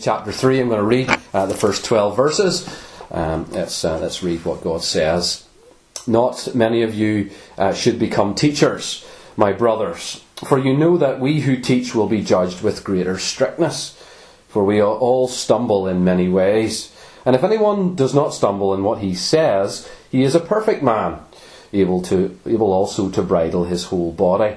Chapter 3. I'm going to read uh, the first 12 verses. Um, let's, uh, let's read what God says. Not many of you uh, should become teachers, my brothers, for you know that we who teach will be judged with greater strictness. For we all stumble in many ways. And if anyone does not stumble in what he says, he is a perfect man, able, to, able also to bridle his whole body.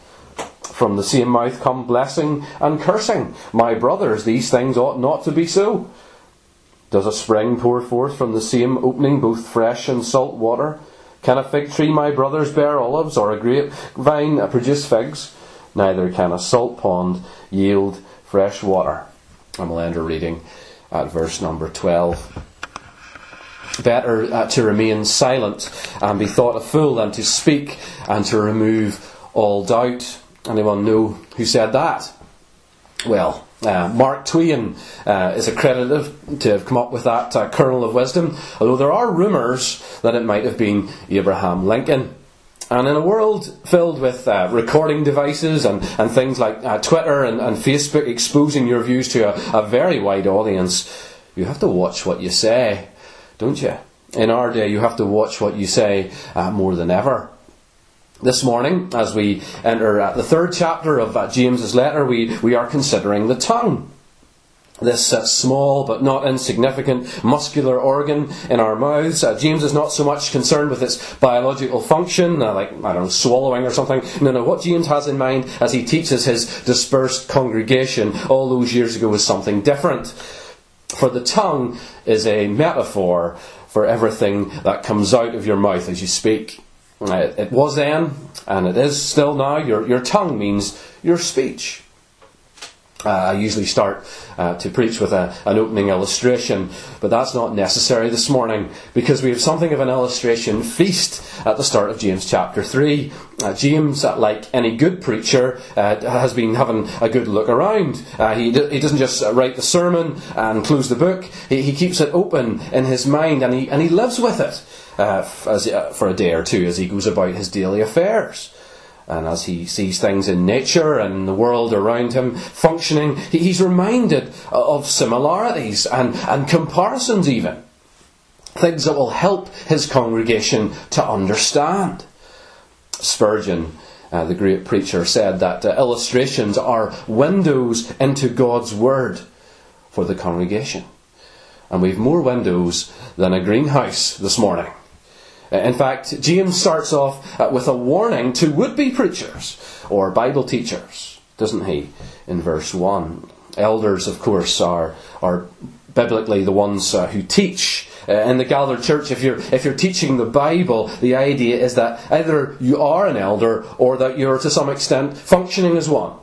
From the same mouth come blessing and cursing. My brothers, these things ought not to be so. Does a spring pour forth from the same opening both fresh and salt water? Can a fig tree, my brothers, bear olives, or a grapevine produce figs? Neither can a salt pond yield fresh water. And we'll end our reading at verse number 12. Better uh, to remain silent and be thought a fool than to speak and to remove all doubt. Anyone know who said that? Well, uh, Mark Twain uh, is accredited to have come up with that uh, kernel of wisdom, although there are rumours that it might have been Abraham Lincoln. And in a world filled with uh, recording devices and, and things like uh, Twitter and, and, Facebook exposing your views to a, a very wide audience, you have to watch what you say, don't you? In our day, you have to watch what you say uh, more than ever. This morning, as we enter uh, the third chapter of uh, James's letter, we, we are considering the tongue. This uh, small but not insignificant muscular organ in our mouths. Uh, James is not so much concerned with its biological function, uh, like, I don't know, swallowing or something. No, no, what James has in mind as he teaches his dispersed congregation all those years ago was something different. For the tongue is a metaphor for everything that comes out of your mouth as you speak. It was then, and it is still now. Your, your tongue means your speech. Uh, I usually start uh, to preach with a, an opening illustration, but that's not necessary this morning because we have something of an illustration feast at the start of James chapter 3. Uh, James, uh, like any good preacher, uh, has been having a good look around. Uh, he, d- he doesn't just write the sermon and close the book, he, he keeps it open in his mind and he, and he lives with it as, for a day or two as he goes about his daily affairs. And as he sees things in nature and the world around him functioning, he's reminded of similarities and, and comparisons, even. Things that will help his congregation to understand. Spurgeon, uh, the great preacher, said that uh, illustrations are windows into God's Word for the congregation. And we've more windows than a greenhouse this morning. Uh, in fact, James starts off uh, with a warning to would be preachers or Bible teachers, doesn't he, in verse 1? Elders, of course, are, are biblically the ones uh, who teach. Uh, in the gathered church, if you're, if you're teaching the Bible, the idea is that either you are an elder or that you're to some extent functioning as one.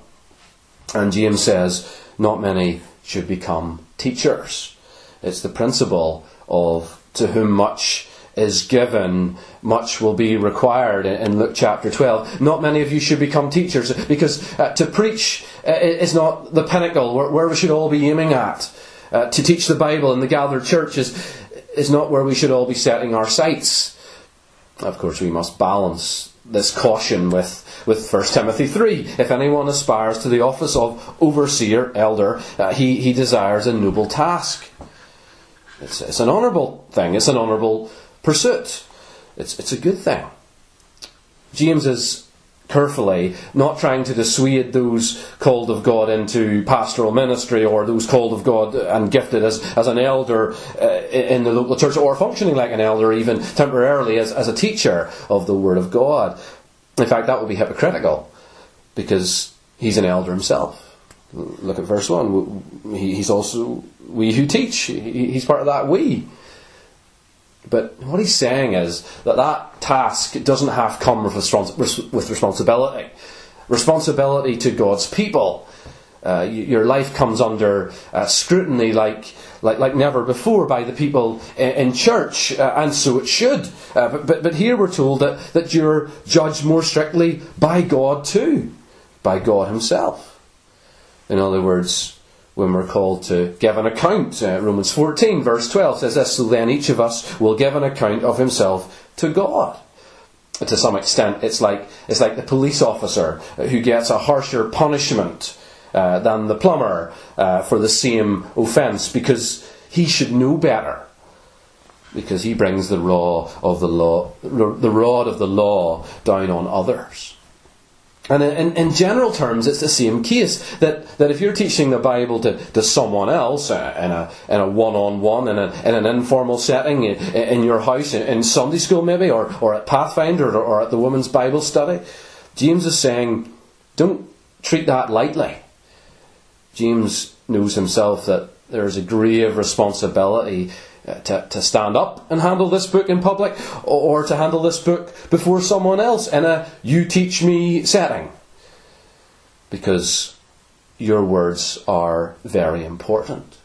And James says, not many should become teachers. It's the principle of to whom much is given, much will be required in Luke chapter 12. Not many of you should become teachers because uh, to preach uh, is not the pinnacle where, where, we should all be aiming at. Uh, to teach the Bible in the gathered church is, is not where we should all be setting our sights. Of course, we must balance this caution with, with 1 Timothy 3. If anyone aspires to the office of overseer, elder, uh, he, he desires a noble task. It's, it's an honourable thing, it's an honourable pursuit. It's, it's a good thing. James is carefully, not trying to dissuade those called of God into pastoral ministry or those called of God and gifted as, as an elder uh, in the local church or functioning like an elder even temporarily as, as a teacher of the Word of God. In fact, that would be hypocritical because he's an elder himself. Look at verse 1. He's also we who teach. He's part of that we. But what he's saying is that that task doesn't have come with, with responsibility. Responsibility to God's people. Uh, your life comes under uh, scrutiny like, like, like never before by the people in, in church, uh, and so it should. Uh, but, but, but here we're told that, that you're judged more strictly by God too, by God Himself. In other words, when we're called to give an account. Uh, Romans 14, verse 12 says this So then each of us will give an account of himself to God. To some extent, it's like, it's like the police officer who gets a harsher punishment uh, than the plumber uh, for the same offence because he should know better. Because he brings the raw of the law, the rod of the law down on others. And in, in, general terms, it's the same case that, that if you're teaching the Bible to, to someone else uh, in a, in a one-on-one, in, in an informal setting, in, in your house, in, in, Sunday school maybe, or, or at Pathfinder, or, or at the women's Bible study, James is saying, don't treat that lightly. James knows himself that there is a grave responsibility uh, to, to stand up and handle this book in public or, or to handle this book before someone else in a you teach me setting. Because your words are very important.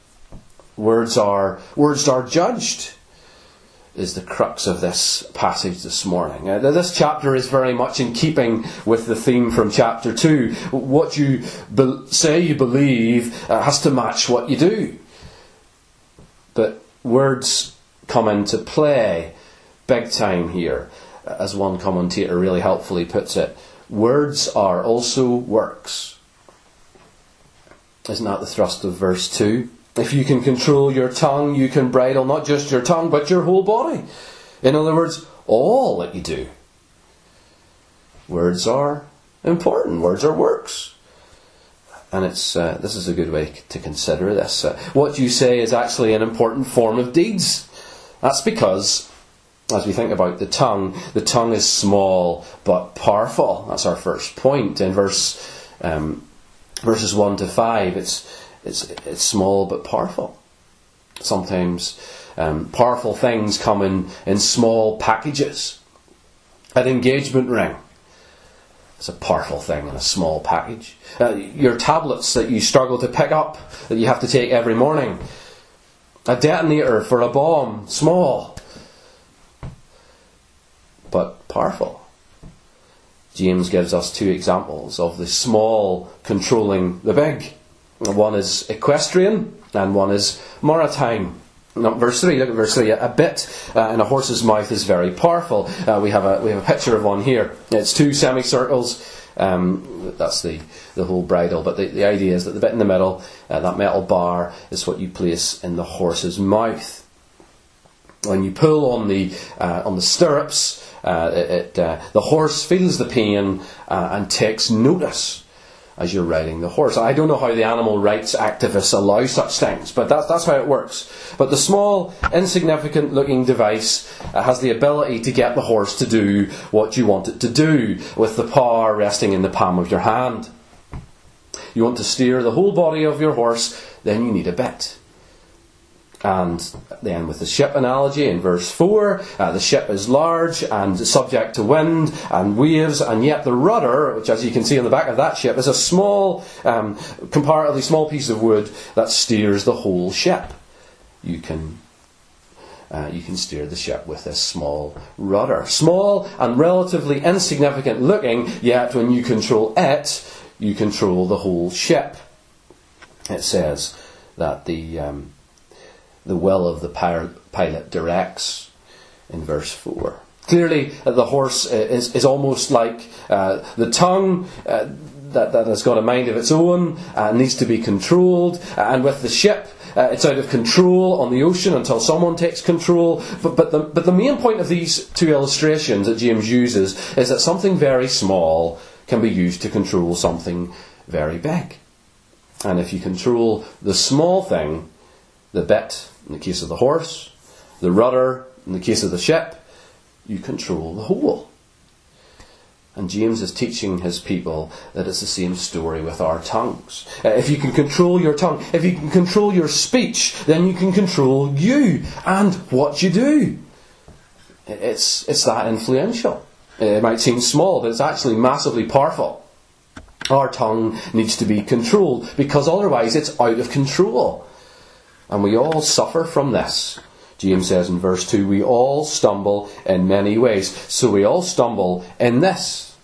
Words are words are judged is the crux of this passage this morning. Uh, this chapter is very much in keeping with the theme from chapter 2. What you be- say you believe uh, has to match what you do. But words come into play big time here, as one commentator really helpfully puts it. Words are also works. Isn't that the thrust of verse 2? If you can control your tongue, you can bridle not just your tongue, but your whole body. In other words, all that you do. Words are important, words are works and it's uh, this is a good way to consider this. Uh, what you say is actually an important form of deeds. That's because, as we think about the tongue, the tongue is small but powerful. That's our first point in verse um, verses one to five. It's it's it's small but powerful. Sometimes um, powerful things come in in small packages. An engagement ring it's a powerful thing in a small package. Uh, your tablets that you struggle to pick up, that you have to take every morning. A detonator for a bomb, small, but powerful. James gives us two examples of the small controlling the big. One is equestrian and one is maritime. No, verse three. Look at verse three. A bit uh, in a horse's mouth is very powerful. Uh, we have a we have a picture of one here. It's two semicircles. Um, that's the the whole bridle. But the, the idea is that the bit in the middle, uh, that metal bar, is what you place in the horse's mouth. When you pull on the uh, on the stirrups, uh, it uh, the horse feels the pain and takes notice as you're riding the horse. I don't know how the animal rights activists allow such things, but that's, that's how it works. But the small, insignificant looking device uh, has the ability to get the horse to do what you want it to do, with the power resting in the palm of your hand. You want to steer the whole body of your horse, then you need a bit. And then, with the ship analogy in verse 4, uh, the ship is large and subject to wind and waves, and yet the rudder, which as you can see on the back of that ship, is a small, um, comparatively small piece of wood that steers the whole ship. You can uh, you can steer the ship with this small rudder. Small and relatively insignificant looking, yet when you control it, you control the whole ship. It says that the um, the will of the pilot directs in verse 4. Clearly, uh, the horse uh, is, is almost like uh, the tongue uh, that, that has got a mind of its own and needs to be controlled. And with the ship, uh, it's out of control on the ocean until someone takes control. But, but, the, but the main point of these two illustrations that James uses is that something very small can be used to control something very big. And if you control the small thing, the bit, in the case of the horse, the rudder, in the case of the ship, you control the whole. And James is teaching his people that it's the same story with our tongues. Uh, if you can control your tongue, if you can control your speech, then you can control you and what you do. It's, it's that influential. It might seem small, but it's actually massively powerful. Our tongue needs to be controlled because otherwise it's out of control. And we all suffer from this. James says in verse 2 we all stumble in many ways. So we all stumble in this.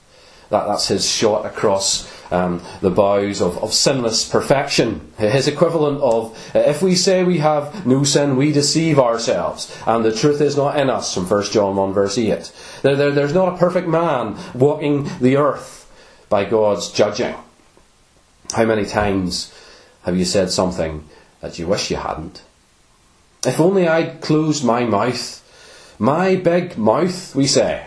That, that's his shot across um, the bows of, of sinless perfection. His equivalent of if we say we have no sin, we deceive ourselves, and the truth is not in us, from 1 John 1 verse 8. There, there, there's not a perfect man walking the earth by God's judging. How many times have you said something that you wish you hadn't? If only I'd closed my mouth. My big mouth, we say.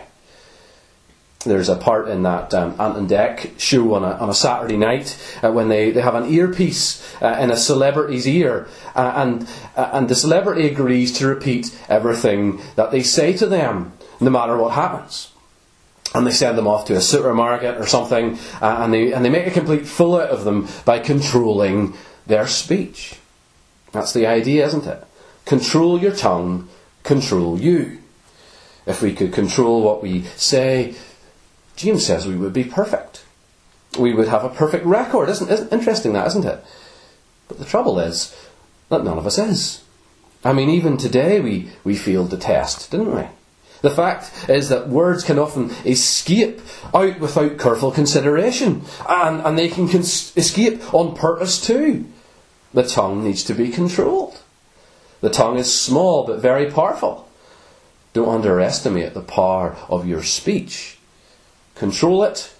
There's a part in that um, Ant and Dec show on a, on a Saturday night uh, when they, they have an earpiece uh, in a celebrity's ear, uh, and, uh, and the celebrity agrees to repeat everything that they say to them, no matter what happens. And they send them off to a supermarket or something, uh, and, they, and they make a complete fool out of them by controlling their speech. That's the idea, isn't it? Control your tongue, control you. If we could control what we say, James says we would be perfect. We would have a perfect record. Isn't, isn't interesting that, isn't it? But the trouble is that none of us is. I mean, even today we, we failed the test, didn't we? The fact is that words can often escape out without careful consideration, and, and they can cons- escape on purpose too. The tongue needs to be controlled. The tongue is small but very powerful. Don't underestimate the power of your speech. Control it,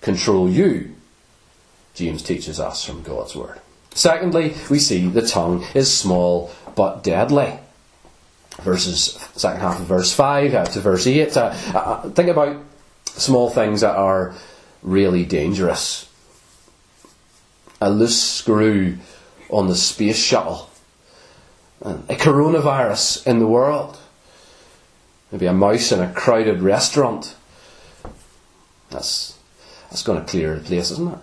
control you. James teaches us from God's Word. Secondly, we see the tongue is small but deadly. Verses, second half of verse 5 uh, to verse 8. Uh, uh, think about small things that are really dangerous. A loose screw on the space shuttle And a coronavirus in the world, maybe a mouse in a crowded restaurant. That's, that's going to clear the place, isn't it?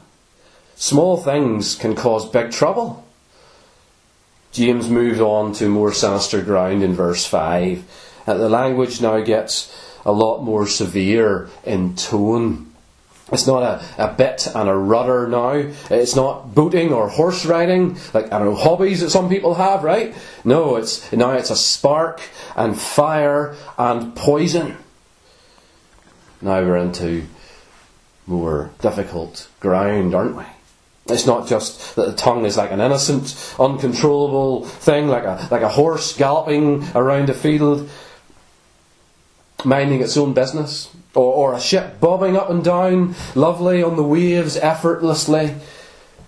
Small things can cause big trouble. James moves on to more sinister ground in verse 5. Uh, the language now gets a lot more severe in tone. It's not a, a bit and a rudder now. It's not boating or horse riding, like, I don't know, hobbies that some people have, right? No, it's, now it's a spark and fire and poison. Now we're into more difficult ground, aren't we? It's not just that the tongue is like an innocent, uncontrollable thing, like a, like a horse galloping around a field, minding its own business or, or a ship bobbing up and down, lovely on the waves effortlessly.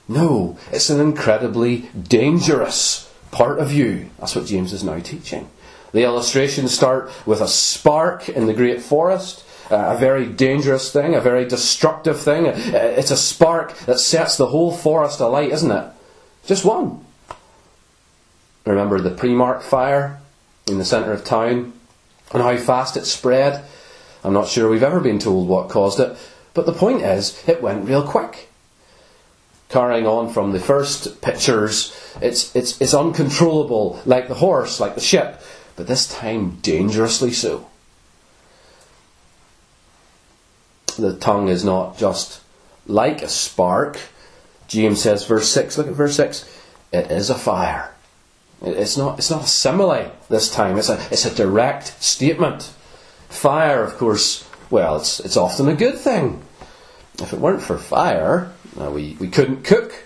No, it's an incredibly dangerous part of you. That's what James is now teaching. The illustrations start with a spark in the great forest, a very dangerous thing, a very destructive thing. It's a spark that sets the whole forest alight, isn't it? Just one. Remember the Primark fire in the centre of town and how fast it spread? I'm not sure we've ever been told what caused it, but the point is, it went real quick. Carrying on from the first pictures, it's, it's, it's uncontrollable, like the horse, like the ship, but this time dangerously so. The tongue is not just like a spark. James says, verse 6, look at verse 6, it is a fire. It's not, it's not a simile this time, it's a, it's a direct statement. Fire, of course, well, it's, it's often a good thing. If it weren't for fire, uh, we, we couldn't cook,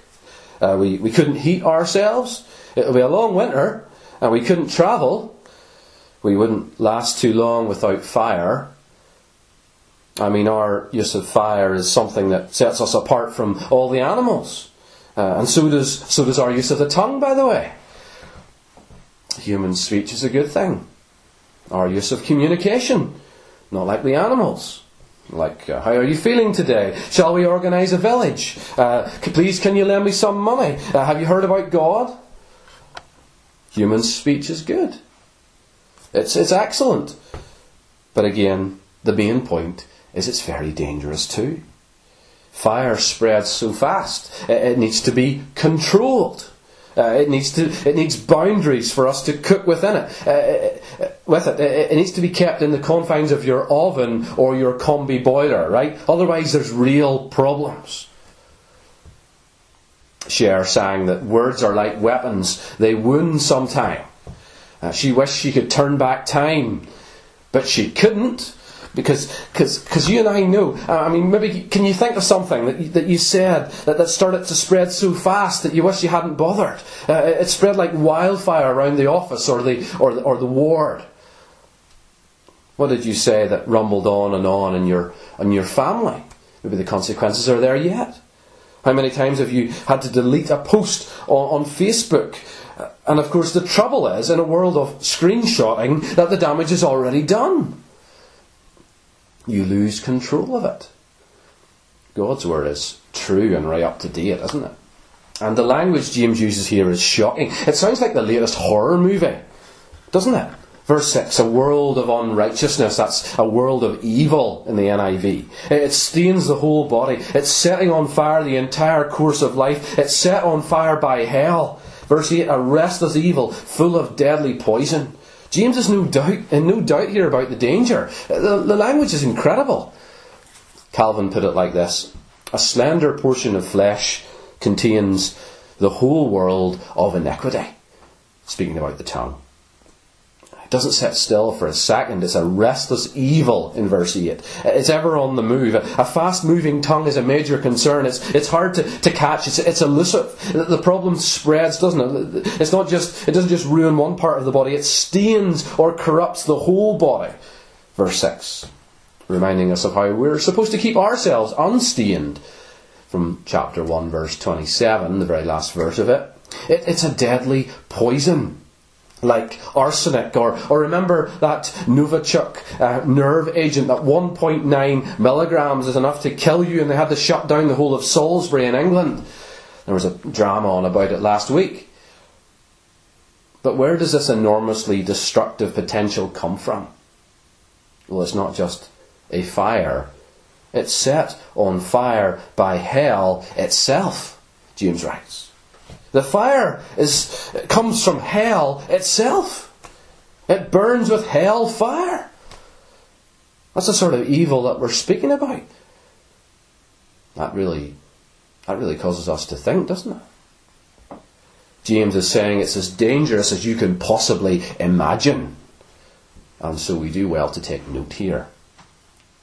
uh, we, we couldn't heat ourselves, it would be a long winter, and we couldn't travel, we wouldn't last too long without fire. I mean, our use of fire is something that sets us apart from all the animals. Uh, and so does, so does our use of the tongue, by the way. Human speech is a good thing our use of communication, not like the animals. Like, uh, how are you feeling today? Shall we organise a village? Uh, please, can you lend me some money? Uh, have you heard about God? Human speech is good. It's, it's excellent. But again, the main point is it's very dangerous too. Fire spreads so fast, it, needs to be controlled. Uh, it needs to. It needs boundaries for us to cook within it. Uh, uh with it, it needs to be kept in the confines of your oven or your combi boiler, right? Otherwise, there's real problems. Cher sang that words are like weapons; they wound sometime. Uh, she wished she could turn back time, but she couldn't because cause, cause you and I know. Uh, I mean, maybe can you think of something that you, that you said that, that started to spread so fast that you wish you hadn't bothered? Uh, it spread like wildfire around the office or the, or the, or the ward. What did you say that rumbled on and on in your, in your family? Maybe the consequences are there yet. How many times have you had to delete a post on, on Facebook? And of course, the trouble is, in a world of screenshotting, that the damage is already done you lose control of it. God's word is true and right up to date, isn't it? And the language James uses here is shocking. It sounds like the latest horror movie, doesn't it? Verse 6, a world of unrighteousness, that's a world of evil in the NIV. It stains the whole body. It's setting on fire the entire course of life. It's set on fire by hell. Verse 8, a restless evil, full of deadly poison. James is no doubt, in no doubt here about the danger. Uh, the, the language is incredible. Calvin put it like this A slender portion of flesh contains the whole world of iniquity. Speaking about the tongue doesn't sit still for a second. It's a restless evil in verse 8. It's ever on the move. A fast moving tongue is a major concern. It's, it's hard to, to catch. It's, it's elusive. The problem spreads, doesn't it? It's not just, it doesn't just ruin one part of the body, it stains or corrupts the whole body. Verse 6, reminding us of how we're supposed to keep ourselves unstained. From chapter 1, verse 27, the very last verse of it. it it's a deadly poison like arsenic, or, or remember that Novichok uh, nerve agent, that 1.9 milligrams is enough to kill you, and they had to shut down the whole of Salisbury in England. There was a drama on about it last week. But where does this enormously destructive potential come from? Well, it's not just a fire, it's set on fire by hell itself, James writes. The fire is, comes from hell itself. It burns with hell fire. That's the sort of evil that we're speaking about. That really, that really causes us to think, doesn't it? James is saying it's as dangerous as you can possibly imagine. And so we do well to take note here.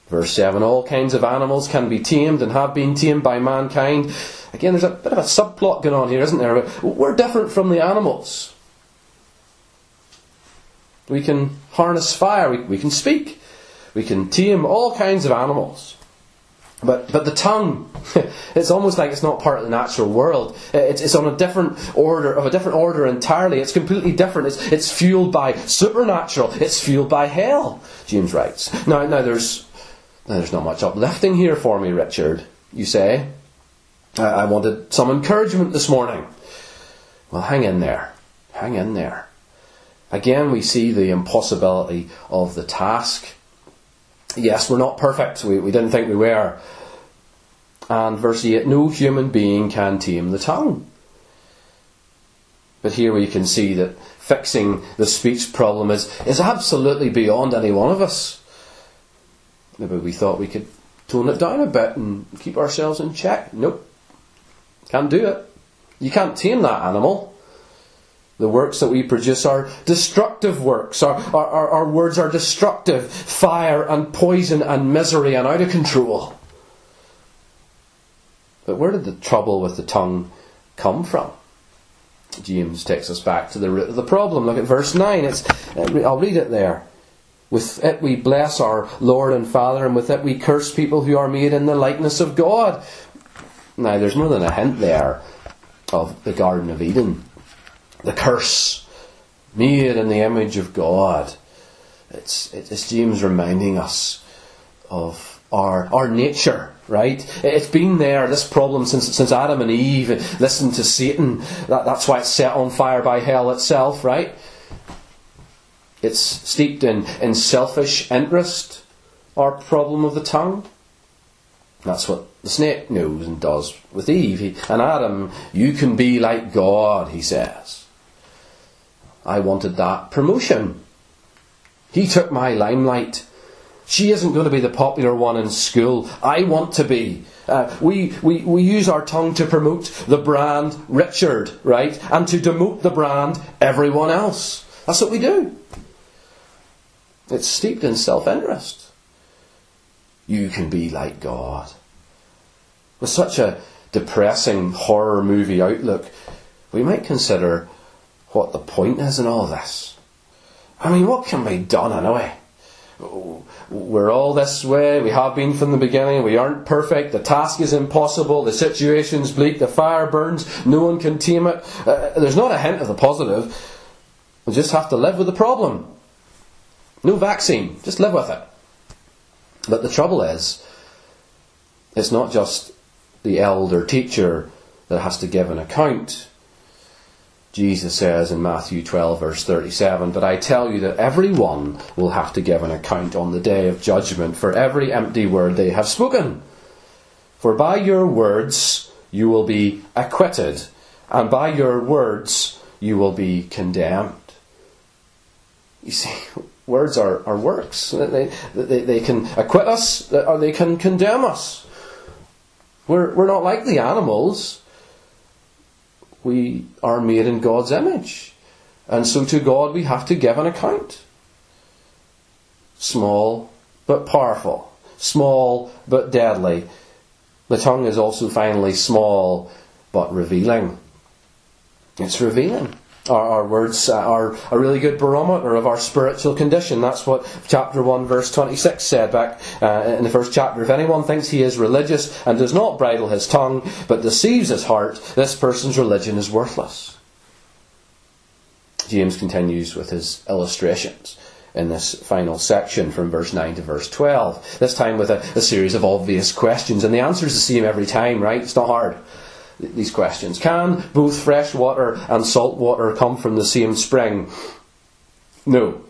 Verse 7 All kinds of animals can be tamed and have been tamed by mankind. Again, there's a bit of a subplot going on here, isn't there? We're different from the animals. We can harness fire, we, we can speak, we can tame all kinds of animals. But, but the tongue, it's almost like it's not part of the natural world. Uh, it's, it's on a different order, of a different order entirely. It's completely different. It's, it's fueled by supernatural. It's fueled by hell, James writes. Now, now there's there's not much uplifting here for me, Richard, you say. I wanted some encouragement this morning. Well, hang in there. Hang in there. Again, we see the impossibility of the task. Yes, we're not perfect. We, we didn't think we were. And verse 8 no human being can tame the tongue. But here we can see that fixing the speech problem is, is absolutely beyond any one of us. Maybe we thought we could tone it down a bit and keep ourselves in check. Nope. Can't do it. You can't tame that animal. The works that we produce are destructive works. Our, our, our, words are destructive. Fire and poison and misery and out of control. But where did the trouble with the tongue come from? James takes us back to the root of the problem. Look at verse 9. It's, uh, I'll read it there. With it we bless our Lord and Father, and with it we curse people who are made in the likeness of God. Now, there's more than a hint there of the Garden of Eden. The curse, made in the image of God. It's, it's James reminding us of our, our nature, right? It's been there, this problem, since, since Adam and Eve listened to Satan. That, that's why it's set on fire by hell itself, right? It's steeped in, in selfish interest, our problem of the tongue. That's what the snake knows and does with Eve. He, and Adam, you can be like God, he says. I wanted that promotion. He took my limelight. She isn't going to be the popular one in school. I want to be. Uh, we, we, we use our tongue to promote the brand Richard, right? And to demote the brand everyone else. That's what we do. It's steeped in self interest. You can be like God. With such a depressing horror movie outlook, we might consider what the point is in all this. I mean, what can be done anyway? We're all this way, we have been from the beginning, we aren't perfect, the task is impossible, the situation's bleak, the fire burns, no one can tame it. Uh, there's not a hint of the positive. We just have to live with the problem. No vaccine, just live with it. But the trouble is, it's not just the elder teacher that has to give an account. Jesus says in Matthew 12, verse 37, But I tell you that everyone will have to give an account on the day of judgment for every empty word they have spoken. For by your words you will be acquitted, and by your words you will be condemned. You see, words are, are works. They, they, they can acquit us or they can condemn us. We're, we're not like the animals. We are made in God's image. And so to God we have to give an account. Small but powerful. Small but deadly. The tongue is also finally small but revealing. It's revealing. Our, our words are a really good barometer of our spiritual condition. That's what chapter 1, verse 26 said back uh, in the first chapter. If anyone thinks he is religious and does not bridle his tongue, but deceives his heart, this person's religion is worthless. James continues with his illustrations in this final section from verse 9 to verse 12. This time with a, a series of obvious questions, and the answer is the same every time, right? It's not hard these questions. Can both fresh water and salt water come from the same spring? No.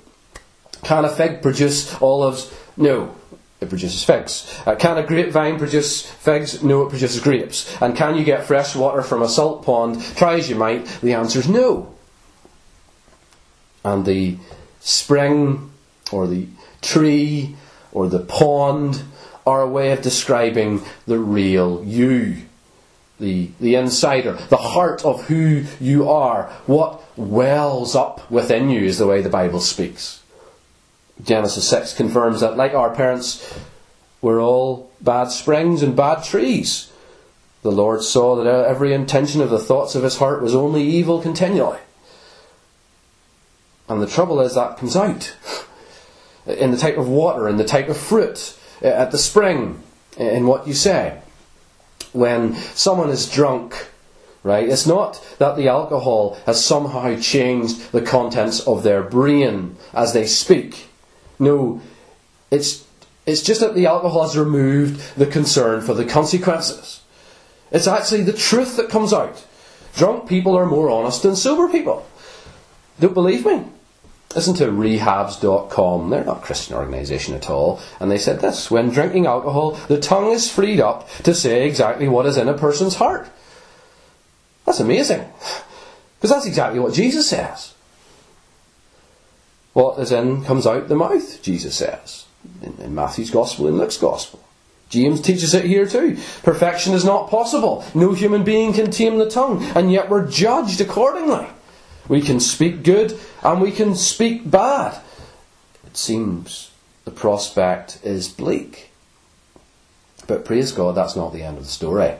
Can a fig produce olives? No. It produces figs. Uh, can a grapevine produce figs? No, it produces grapes. And can you get fresh water from a salt pond? Try as you might, the answer is no. And the spring, or the tree, or the pond are a way of describing the real you the, the insider, the heart of who you are, what wells up within you, is the way the Bible speaks. Genesis 6 confirms that, like our parents, we're all bad springs and bad trees. The Lord saw that every intention of the thoughts of his heart was only evil continually. And the trouble is that comes out in the type of water, in the type of fruit, at the spring, in what you say when someone is drunk, right? It's not that the alcohol has somehow changed the contents of their brain as they speak. No, it's, it's just that the alcohol has removed the concern for the consequences. It's actually the truth that comes out. Drunk people are more honest than sober people. Don't believe me? Listen to rehabs.com. They're not a Christian organisation at all. And they said this when drinking alcohol, the tongue is freed up to say exactly what is in a person's heart. That's amazing. Because that's exactly what Jesus says. What is in comes out the mouth, Jesus says. In, in Matthew's Gospel in Luke's Gospel. James teaches it here too. Perfection is not possible. No human being can tame the tongue, and yet we're judged accordingly. We can speak good and we can speak bad. It seems the prospect is bleak. But praise God, that's not the end of the story.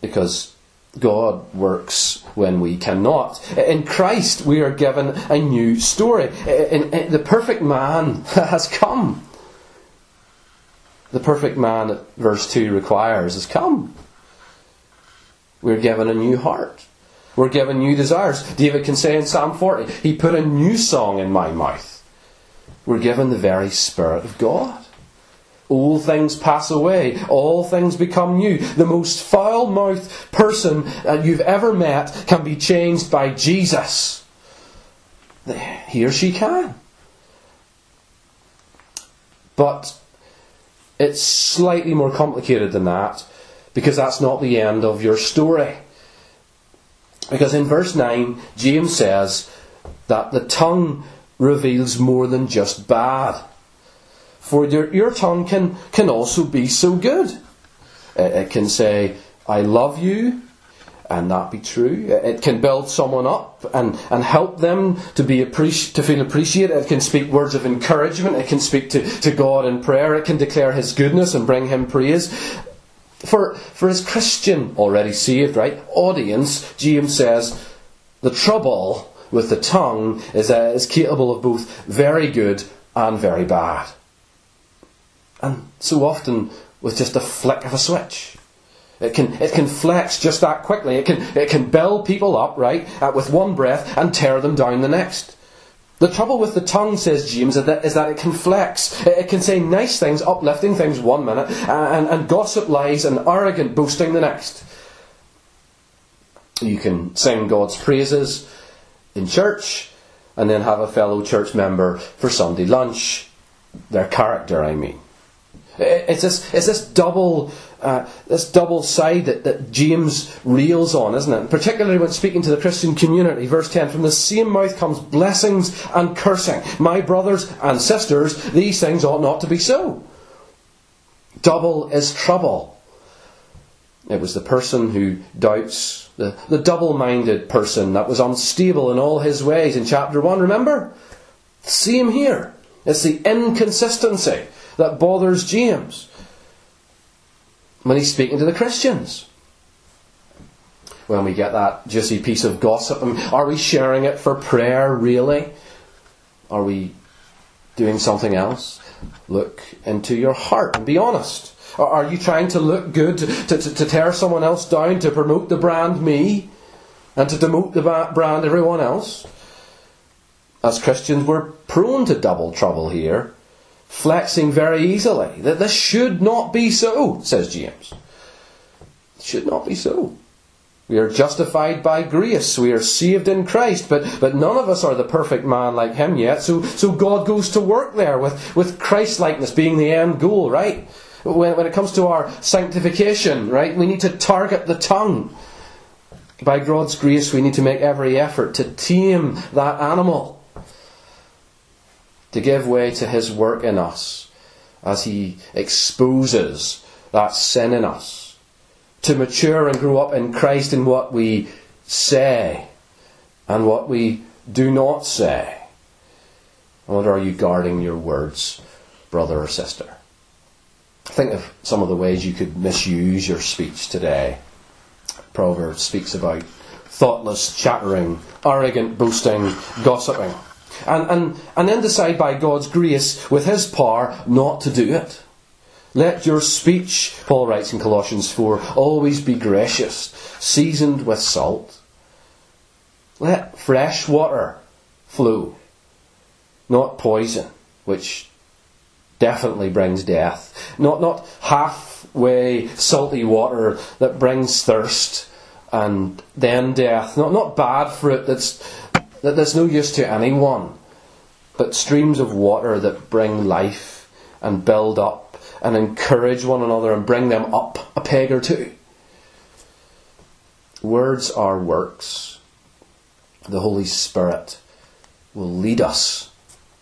Because God works when we cannot. In Christ, we are given a new story. The perfect man has come. The perfect man verse 2 requires has come. We're given a new heart. We're given new desires. David can say in Psalm 40, He put a new song in my mouth. We're given the very Spirit of God. All things pass away, all things become new. The most foul mouthed person that you've ever met can be changed by Jesus. He or she can. But it's slightly more complicated than that because that's not the end of your story. Because in verse 9, James says that the tongue reveals more than just bad. For your, your tongue can, can also be so good. It, can say, I love you, and that be true. It can build someone up and, and help them to be appreci- to feel appreciated. It can speak words of encouragement. It can speak to, to God in prayer. It can declare His goodness and bring Him praise. For, for his Christian, already saved, right, audience, James says, the trouble with the tongue is that it is capable of both very good and very bad. And so often with just a flick of a switch. It can, it can flex just that quickly. It can, it can build people up, right, with one breath and tear them down the next. The trouble with the tongue, says James, is that, is that it can flex. It can say nice things, uplifting things one minute, and, and gossip lies and arrogant boasting the next. You can sing God's praises in church, and then have a fellow church member for Sunday lunch. Their character, I mean. It's this, it's this double, uh, this double side that, that James reels on, isn't it? Particularly when speaking to the Christian community. Verse 10 From the same mouth comes blessings and cursing. My brothers and sisters, these things ought not to be so. Double is trouble. It was the person who doubts, the, the double minded person that was unstable in all his ways in chapter 1. Remember? Same here. It's the inconsistency that bothers James when he's speaking to the Christians. When we get that juicy piece of gossip, um, are we sharing it for prayer really? Are we doing something else? Look into your heart and be honest. Are you trying to look good, to, to, to tear someone else down, to promote the brand me, and to demote the brand everyone else? As Christians, we're prone to double trouble here flexing very easily. That this should not be so, says James. It should not be so. We are justified by grace. We are saved in Christ, but, but none of us are the perfect man like him yet. So, so God goes to work there with, with Christ likeness being the end goal, right? When, when it comes to our sanctification, right, we need to target the tongue. By God's grace, we need to make every effort to tame that animal to give way to His work in us as He exposes that sin in us, to mature and grow up in Christ in what we say and what we do not say. Wonder, are you guarding your words, brother or sister? Think of some of the ways you could misuse your speech today. Proverbs speaks about thoughtless chattering, arrogant boasting, gossiping and, and, and then decide by God's grace, with His power, not to do it. Let your speech, Paul writes in Colossians 4, always be gracious, seasoned with salt. Let fresh water flow, not poison, which definitely brings death. Not, not halfway salty water that brings thirst and then death. Not, not bad fruit that's that there's no use to anyone, but streams of water that bring life and build up and encourage one another and bring them up a peg or two. Words are works. The Holy Spirit will lead us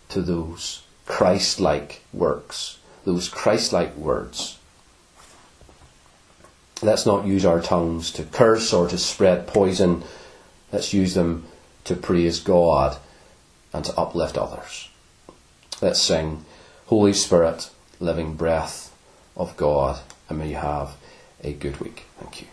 to those Christ like works, those Christ like words. Let's not use our tongues to curse or to spread poison. Let's use them to praise God and to uplift others. Let's sing Holy Spirit, living breath of God, and may you have a good week. Thank you.